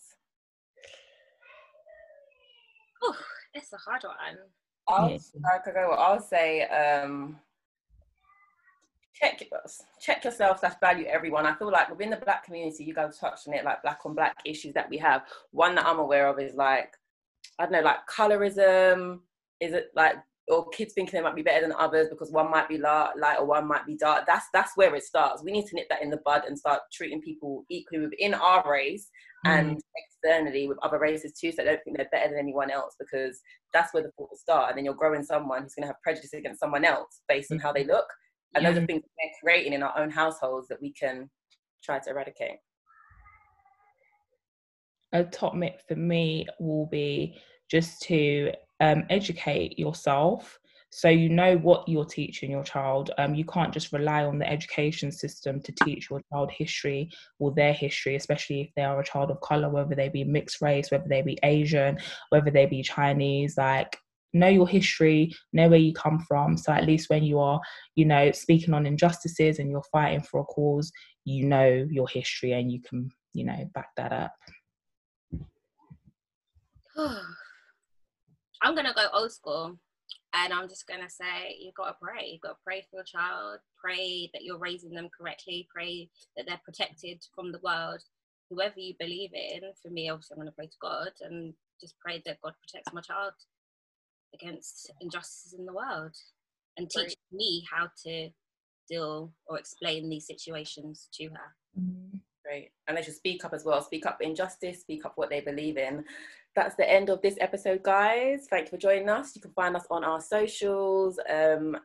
Oh, it's a hard one. I'll, Yes. I could go. I'll say, um, check check yourself. Slash value everyone. I feel like within the black community, you guys touched on it, like black on black issues that we have. One that I'm aware of is like, I don't know, like colorism. Is it like or kids thinking they might be better than others because one might be light, or one might be dark. That's that's where it starts. We need to nip that in the bud and start treating people equally within our race mm. and externally with other races too. So I don't think they're better than anyone else because that's where the thought will start. And then you're growing someone who's going to have prejudice against someone else based on mm. how they look. And those are things that we're creating in our own households that we can try to eradicate. a top myth for me will be just to um, educate yourself. So you know what you're teaching your child. Um, you can't just rely on the education system to teach your child history or their history especially if they are a child of color whether they be mixed race whether they be asian whether they be chinese like know your history know where you come from so at least when you are you know speaking on injustices and you're fighting for a cause you know your history and you can you know back that up I'm gonna go old school, and I'm just gonna say you've gotta pray. You've gotta pray for your child. Pray that you're raising them correctly. Pray that they're protected from the world. Whoever you believe in. For me, obviously, I'm gonna pray to God and just pray that God protects my child against injustices in the world, and teach me how to deal or explain these situations to her. Great. And they should speak up as well. Speak up injustice, speak up what they believe in. That's the end of this episode, guys. Thank you for joining us. You can find us on our socials. Um,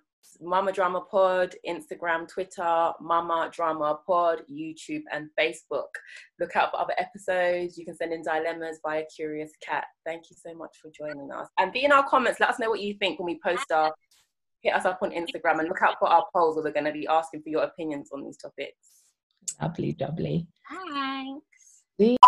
Mama Drama Pod, Instagram, Twitter, Mama Drama Pod, YouTube, and Facebook. Look out for other episodes. You can send in dilemmas via Curious Cat. Thank you so much for joining us. And be in our comments. Let us know what you think when we post our. Hit us up on Instagram and look out for our polls where we're going to be asking for your opinions on these topics. Lovely, lovely. Thanks.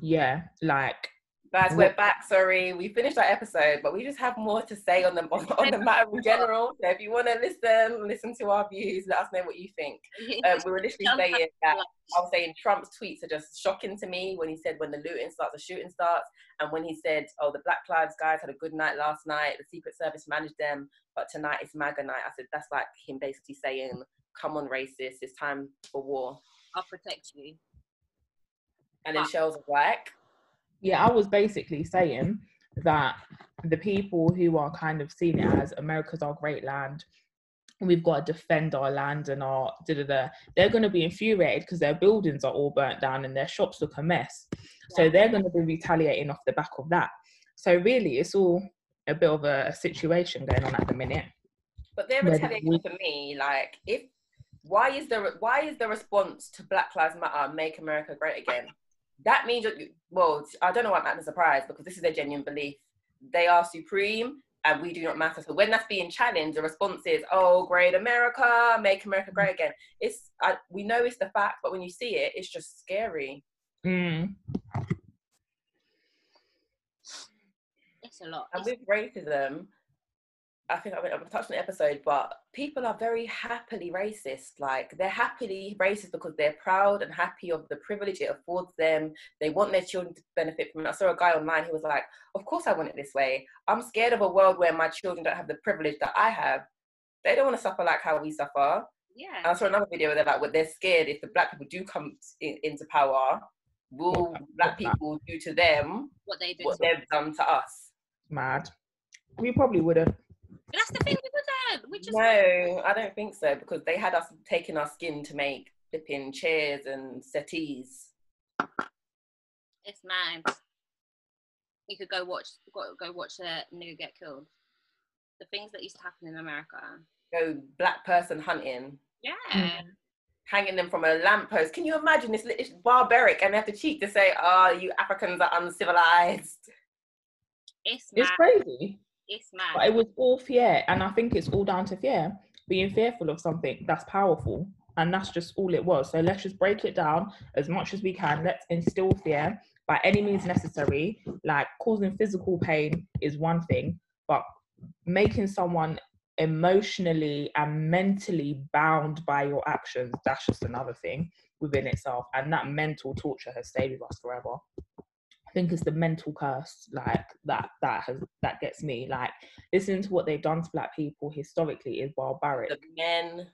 Yeah, like Guys, we're back. Sorry, we finished our episode, but we just have more to say on the on the matter in general. So if you want to listen, listen to our views. Let us know what you think. Um, we were literally saying that I was saying Trump's tweets are just shocking to me when he said when the looting starts, the shooting starts, and when he said, "Oh, the Black Lives guys had a good night last night. The Secret Service managed them, but tonight it's MAGA night." I said that's like him basically saying, "Come on, racist, it's time for war." I'll protect you. And then Wow. Shells like, yeah, I was basically saying that the people who are kind of seeing it as America's our great land, we've got to defend our land and our da da da, they're going to be infuriated because their buildings are all burnt down and their shops look a mess. So they're going to be retaliating off the back of that. So really, it's all a bit of a situation going on at the minute. But they're retaliating we- for me. Like, if why is the why is the response to Black Lives Matter "Make America Great Again"? That means that well, I don't know why I'm acting surprised because this is their genuine belief. They are supreme and we do not matter. So when that's being challenged, the response is, "Oh, great America, make America great again." It's I, we know it's the fact, but when you see it, it's just scary. Mm. It's a lot. And It's- with racism, I think I mean, I've touched on the episode, but people are very happily racist. Like they're happily racist because they're proud and happy of the privilege it affords them. They want their children to benefit from it. I saw a guy online who was like, "Of course I want it this way. I'm scared of a world where my children don't have the privilege that I have. They don't want to suffer like how we suffer." yeah. And I saw another video where they're like, "Well, they're scared if the black people do come in, into power, will black people do to them what they do. what they've done to us?" Mad. We probably would have. But that's the thing with them. We just No, I don't think so because they had us taking our skin to make flipping chairs and settees. it's mad. You could go watch go, go watch a nigga get killed. The things that used to happen in America. Go black person hunting, Yeah. Mm. hanging them from a lamppost. Can you imagine? It's, it's barbaric, and they have to cheat to say, "Oh, you Africans are uncivilized." It's mad. It's crazy. It's mad. But it was all fear, and I think it's all down to fear. Being fearful of something that's powerful, and that's just all it was. So let's just break it down as much as we can. Let's instill fear by any means necessary. Like causing physical pain is one thing, but making someone emotionally and mentally bound by your actions that's just another thing within itself and that mental torture has stayed with us forever think it's the mental curse like that that has that gets me like listening to what they've done to black people historically is barbaric The men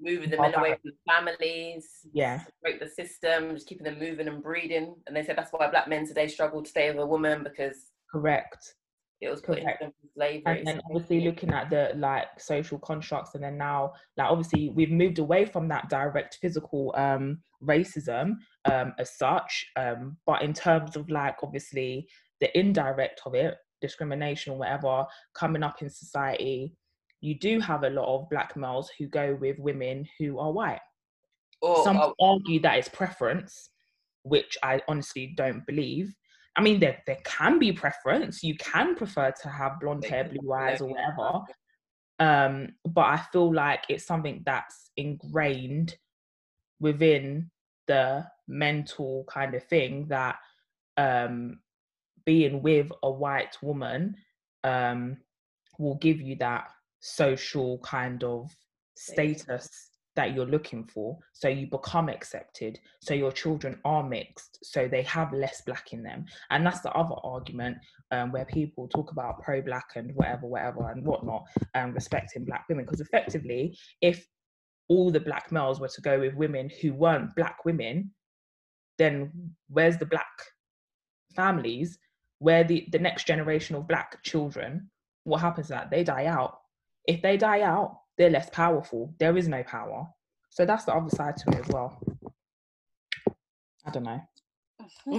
moving the men away from the families. yeah break the system, just keeping them moving and breeding. And they said that's why black men today struggle to stay with a woman because correct it was them through slavery. and then obviously looking at the like social constructs and then now like obviously we've moved away from that direct physical um racism um as such um but in terms of like obviously the indirect of it discrimination or whatever coming up in society you do have a lot of black males who go with women who are white or, some or- argue that it's preference, which I honestly don't believe. I mean, there there can be preference. You can prefer to have blonde hair, blue eyes, or whatever. Um, but I feel like it's something that's ingrained within the mental kind of thing that um, being with a white woman um, will give you that social kind of Status. That you're looking for so you become accepted so your children are mixed so they have less black in them. And that's the other argument um, where people talk about pro-black and whatever whatever and whatnot and respecting black women. Because effectively if all the black males were to go with women who weren't black women then where's the black families? Where the the next generation of black children what happens to that? They die out. If they die out they're less powerful there is no power so that's the other side to it as well i don't know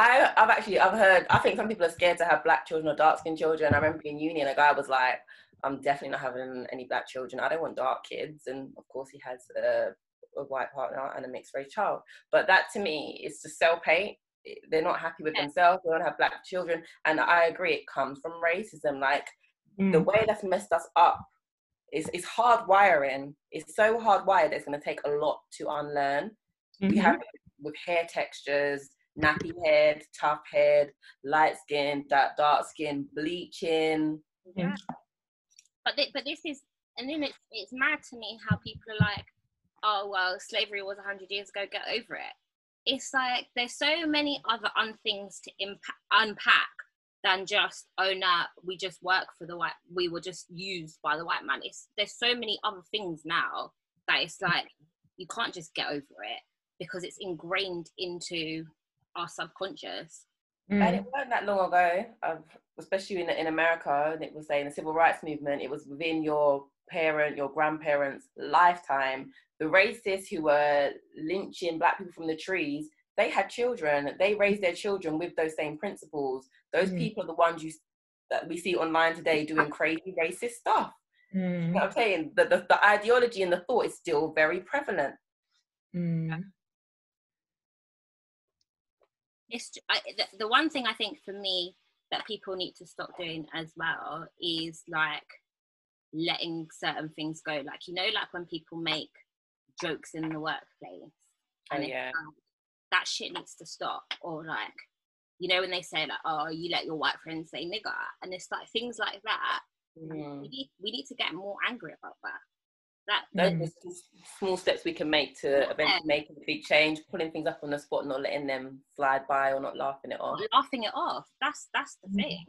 I, I've actually I've heard I think some people are scared to have black children or dark skinned children. I remember in uni and a guy was like, I'm definitely not having any black children. I don't want dark kids. And of course, he has a, a white partner and a mixed race child. But that to me is to sell paint. They're not happy with Yeah. themselves. They don't have black children. And I agree, it comes from racism. Like the Mm. way that's messed us up is it's hard wiring. It's so hardwired. It's going to take a lot to unlearn. We Mhm. have it with hair textures, nappy head, tough head, light skin, dark, dark skin, bleaching. Yeah. But thi- but this is, and then it's it's mad to me how people are like, oh well, slavery was hundred years ago. Get over it. It's like there's so many other un things to impa- unpack than just oh no, we just work for the white. We were just used by the white man. It's there's so many other things now that it's like you can't just get over it because it's ingrained into our subconscious. And Mm. it wasn't that long ago, of, especially in, in America, and it was saying the civil rights movement, it was within your parent, your grandparents' lifetime. The racists who were lynching black people from the trees, they had children. They raised their children with those same principles. Those Mm. people are the ones you, that we see online today doing crazy racist stuff. You Mm. know what I'm saying? The, the, the ideology and the thought is still very prevalent. Mm. it's I, the, the one thing I think for me that people need to stop doing as well is like letting certain things go. Like you know, like when people make jokes in the workplace, Oh, and it's yeah. Like, that shit needs to stop. Or like, you know, when they say like, "Oh, you let your white friends say nigger," and it's like things like that. Mm. We need we need to get more angry about that. That Those Mm. are just small steps we can make to eventually make a big change, pulling things up on the spot, not letting them slide by or not laughing it off. laughing it off. That's that's the Mhm. thing.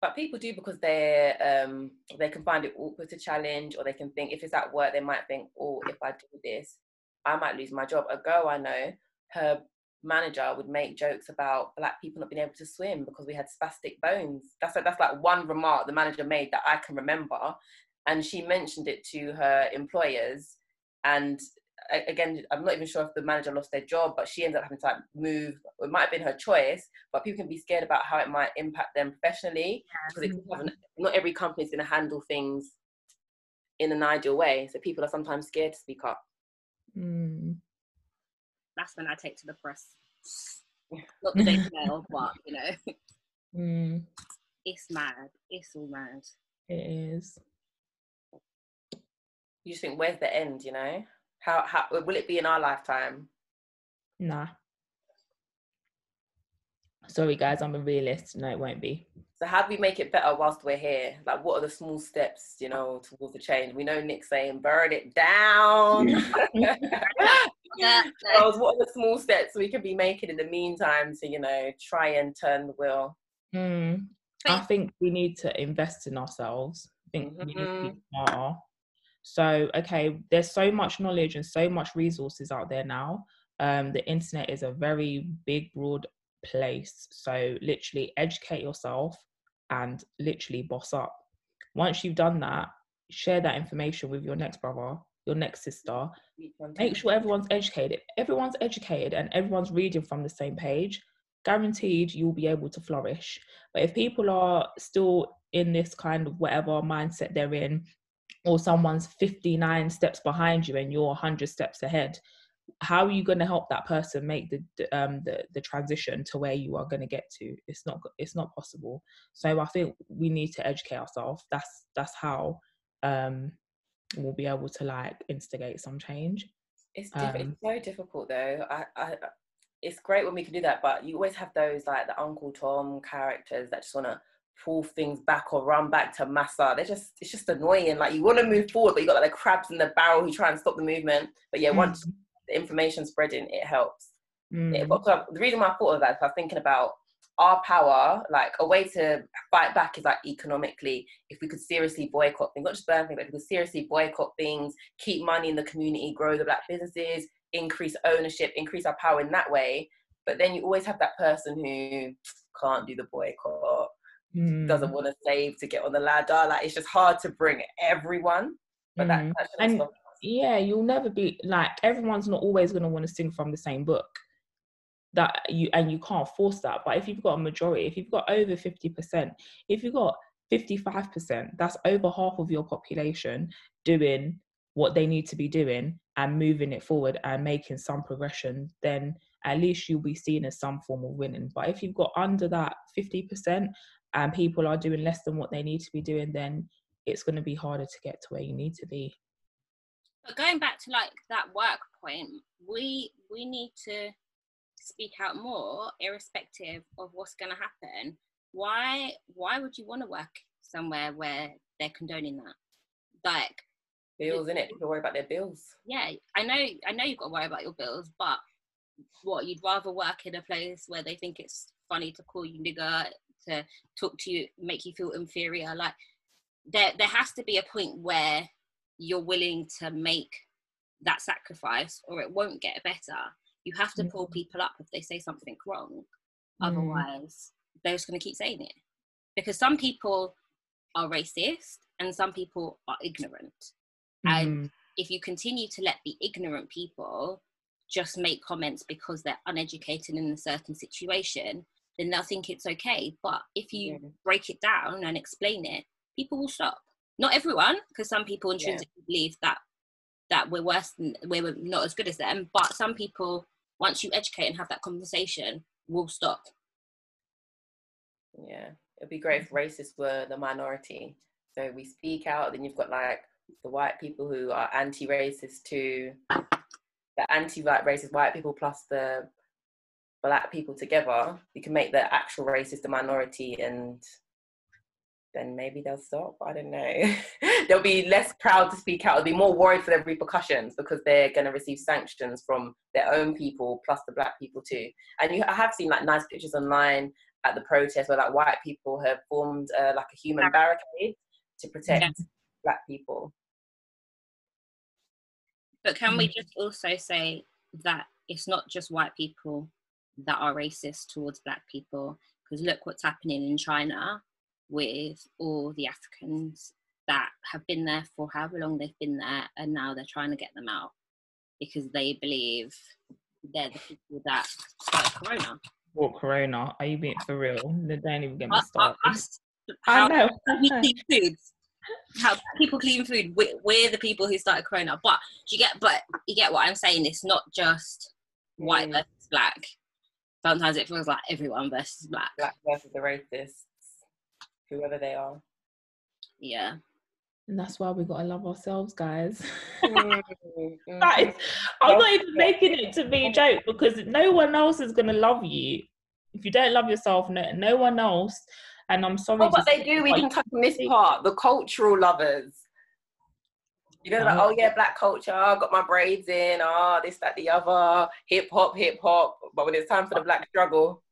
But people do because they're um they can find it awkward to challenge, or they can think if it's at work, they might think, oh, if I do this, I might lose my job. A girl I know, her manager would make jokes about black people not being able to swim because we had spastic bones. That's like, that's like one remark the manager made that I can remember, and she mentioned it to her employers. And again, I'm not even sure if the manager lost their job, but she ended up having to like move. It might have been her choice, but people can be scared about how it might impact them professionally because it could an- not every company is going to handle things in an ideal way. So people are sometimes scared to speak up. Mm. That's when I take to the press. Not the Daily Mail, but you know, Mm. it's mad. It's all mad. It is. You just think, where's the end? You know, how how will it be in our lifetime? Nah. Sorry, guys, I'm a realist. No, it won't be. So how do we make it better whilst we're here? Like, what are the small steps, you know, towards the change? We know Nick saying, burn it down. Yeah, Girls, what are the small steps we can be making in the meantime to, you know, try and turn the wheel? Mm. I think we need to invest in ourselves. I think we need to be smarter. So, okay, there's so much knowledge and so much resources out there now. Um, the internet is a very big, broad place. So, literally, educate yourself and literally boss up. Once you've done that, share that information with your next brother, your next sister. Make sure everyone's educated. Everyone's educated and everyone's reading from the same page. Guaranteed, you'll be able to flourish. But if people are still in this kind of whatever mindset they're in, or someone's 59 steps behind you and you're 100 steps ahead, how are you going to help that person make the um the, the transition to where you are going to get to it's not it's not possible so i think we need to educate ourselves that's that's how um we'll be able to like instigate some change It's, diff- Um, it's so difficult though. I, I, I- it's great when we can do that, but you always have those like the Uncle Tom characters that just want to pull things back or run back to Massa. They're just, it's just annoying. Like you want to move forward, but you got like the crabs in the barrel who try and stop the movement. But yeah, once the information spreading, it helps. Mm, It- but the reason why I thought of that is I was thinking about our power, like a way to fight back is like economically, if we could seriously boycott things, not just burn things, but if we could seriously boycott things, keep money in the community, grow the black businesses, increase ownership, increase our power in that way. But then you always have that person who can't do the boycott, mm, doesn't want to save to get on the ladder. Like it's just hard to bring everyone. But that, mm. that shouldn't And-. Yeah you'll never be like everyone's not always going to want to sing from the same book that you and you can't force that but if you've got a majority if you've got over 50% if you've got 55%. That's over half of your population doing what they need to be doing and moving it forward and making some progression, then at least you'll be seen as some form of winning. But if you've got under that 50% and people are doing less than what they need to be doing, then it's going to be harder to get to where you need to be. But going back to like that work point, we we need to speak out more, irrespective of what's going to happen. Why why would you want to work somewhere where they're condoning that? Like bills in it. People worry about their bills. Yeah, I know. I know you've got to worry about your bills, but what you'd rather work in a place where they think it's funny to call you nigger, to talk to you, make you feel inferior. Like there, there has to be a point where you're willing to make that sacrifice, or it won't get better. You have to pull mm. people up if they say something wrong. Mm. Otherwise, they're just going to keep saying it. Because some people are racist and some people are ignorant. Mm. And if you continue to let the ignorant people just make comments because they're uneducated in a certain situation, then they'll think it's okay. But if you yeah. break it down and explain it, people will stop. Not everyone, because some people intrinsically yeah. believe that that we're worse than we're not as good as them. But some people, once you educate and have that conversation, will stop. Yeah, it'd be great if racists were the minority. So we speak out, then you've got like the white people who are anti-racist too, the anti-white racist white people plus the black people together, you can make the actual racist the minority and then maybe they'll stop. I don't know. they'll be less proud to speak out. They'll be more worried for their repercussions because they're going to receive sanctions from their own people plus the black people too. And you, I have seen like nice pictures online at the protest where like white people have formed uh, like a human barricade to protect yeah. black people. But can we mm. just also say that it's not just white people that are racist towards black people? Because look what's happening in China with all the Africans that have been there for however long they've been there, and now they're trying to get them out because they believe they're the people that started Corona. What Corona? Are you being for real? They don't even get me started. I know. Clean foods how people clean food. We're, we're, the people who started Corona. But you get, but you get what I'm saying. It's not just white mm. versus black. Sometimes it feels like everyone versus black. Black versus the racists, whoever they are. Yeah. And that's why we gotta love ourselves, guys. that is, I'm not even making it to be a joke because no one else is gonna love you if you don't love yourself. No, no one else and I'm sorry. Oh, but they do. We can touch on this part. The cultural lovers. You know, like, oh, oh yeah, black culture. I got my braids in. Ah, oh, this, that, the other. Hip hop, hip hop. But when it's time for the black struggle,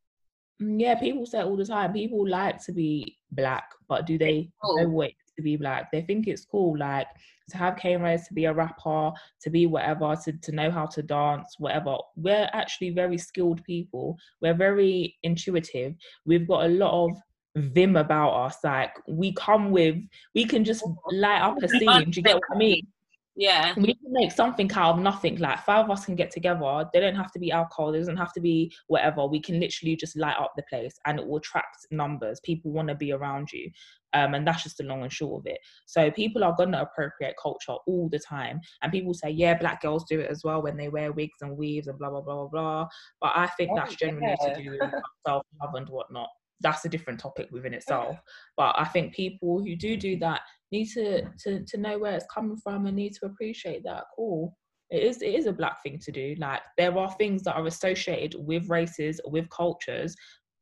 Mm, yeah, people say all the time. People like to be black, but do they cool. know what to be black? They think it's cool, like to have cornrows, to be a rapper, to be whatever, to, to know how to dance, whatever. We're actually very skilled people. We're very intuitive. We've got a lot of vim about us. Like we come with, we can just light up a scene. Do you get what I mean? Yeah. We can make something out of nothing. Like five of us can get together. They don't have to be alcohol. It doesn't have to be whatever. We can literally just light up the place and it will attract numbers. People want to be around you. Um, and that's just the long and short of it. So people are gonna appropriate culture all the time. And people say, yeah, black girls do it as well when they wear wigs and weaves and blah blah blah blah blah. But I think oh, that's generally yeah. to do with self love and whatnot that's a different topic within itself. But I think people who do do that need to, to to know where it's coming from and need to appreciate that. Cool. It is it is a black thing to do. Like there are things that are associated with races, with cultures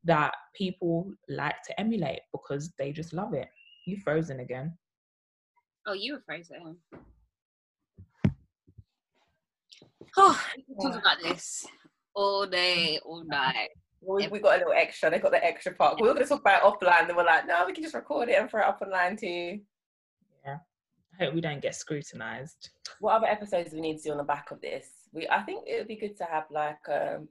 that people like to emulate because they just love it. You frozen again. Oh, you were frozen. Oh, talk about this all day, all night. We, we got a little extra. They got the extra part. We were going to talk about it offline, and we're like, no, we can just record it and throw it up online too. Yeah. I hope we don't get scrutinized. What other episodes do we need to do on the back of this? We, I think it would be good to have like um,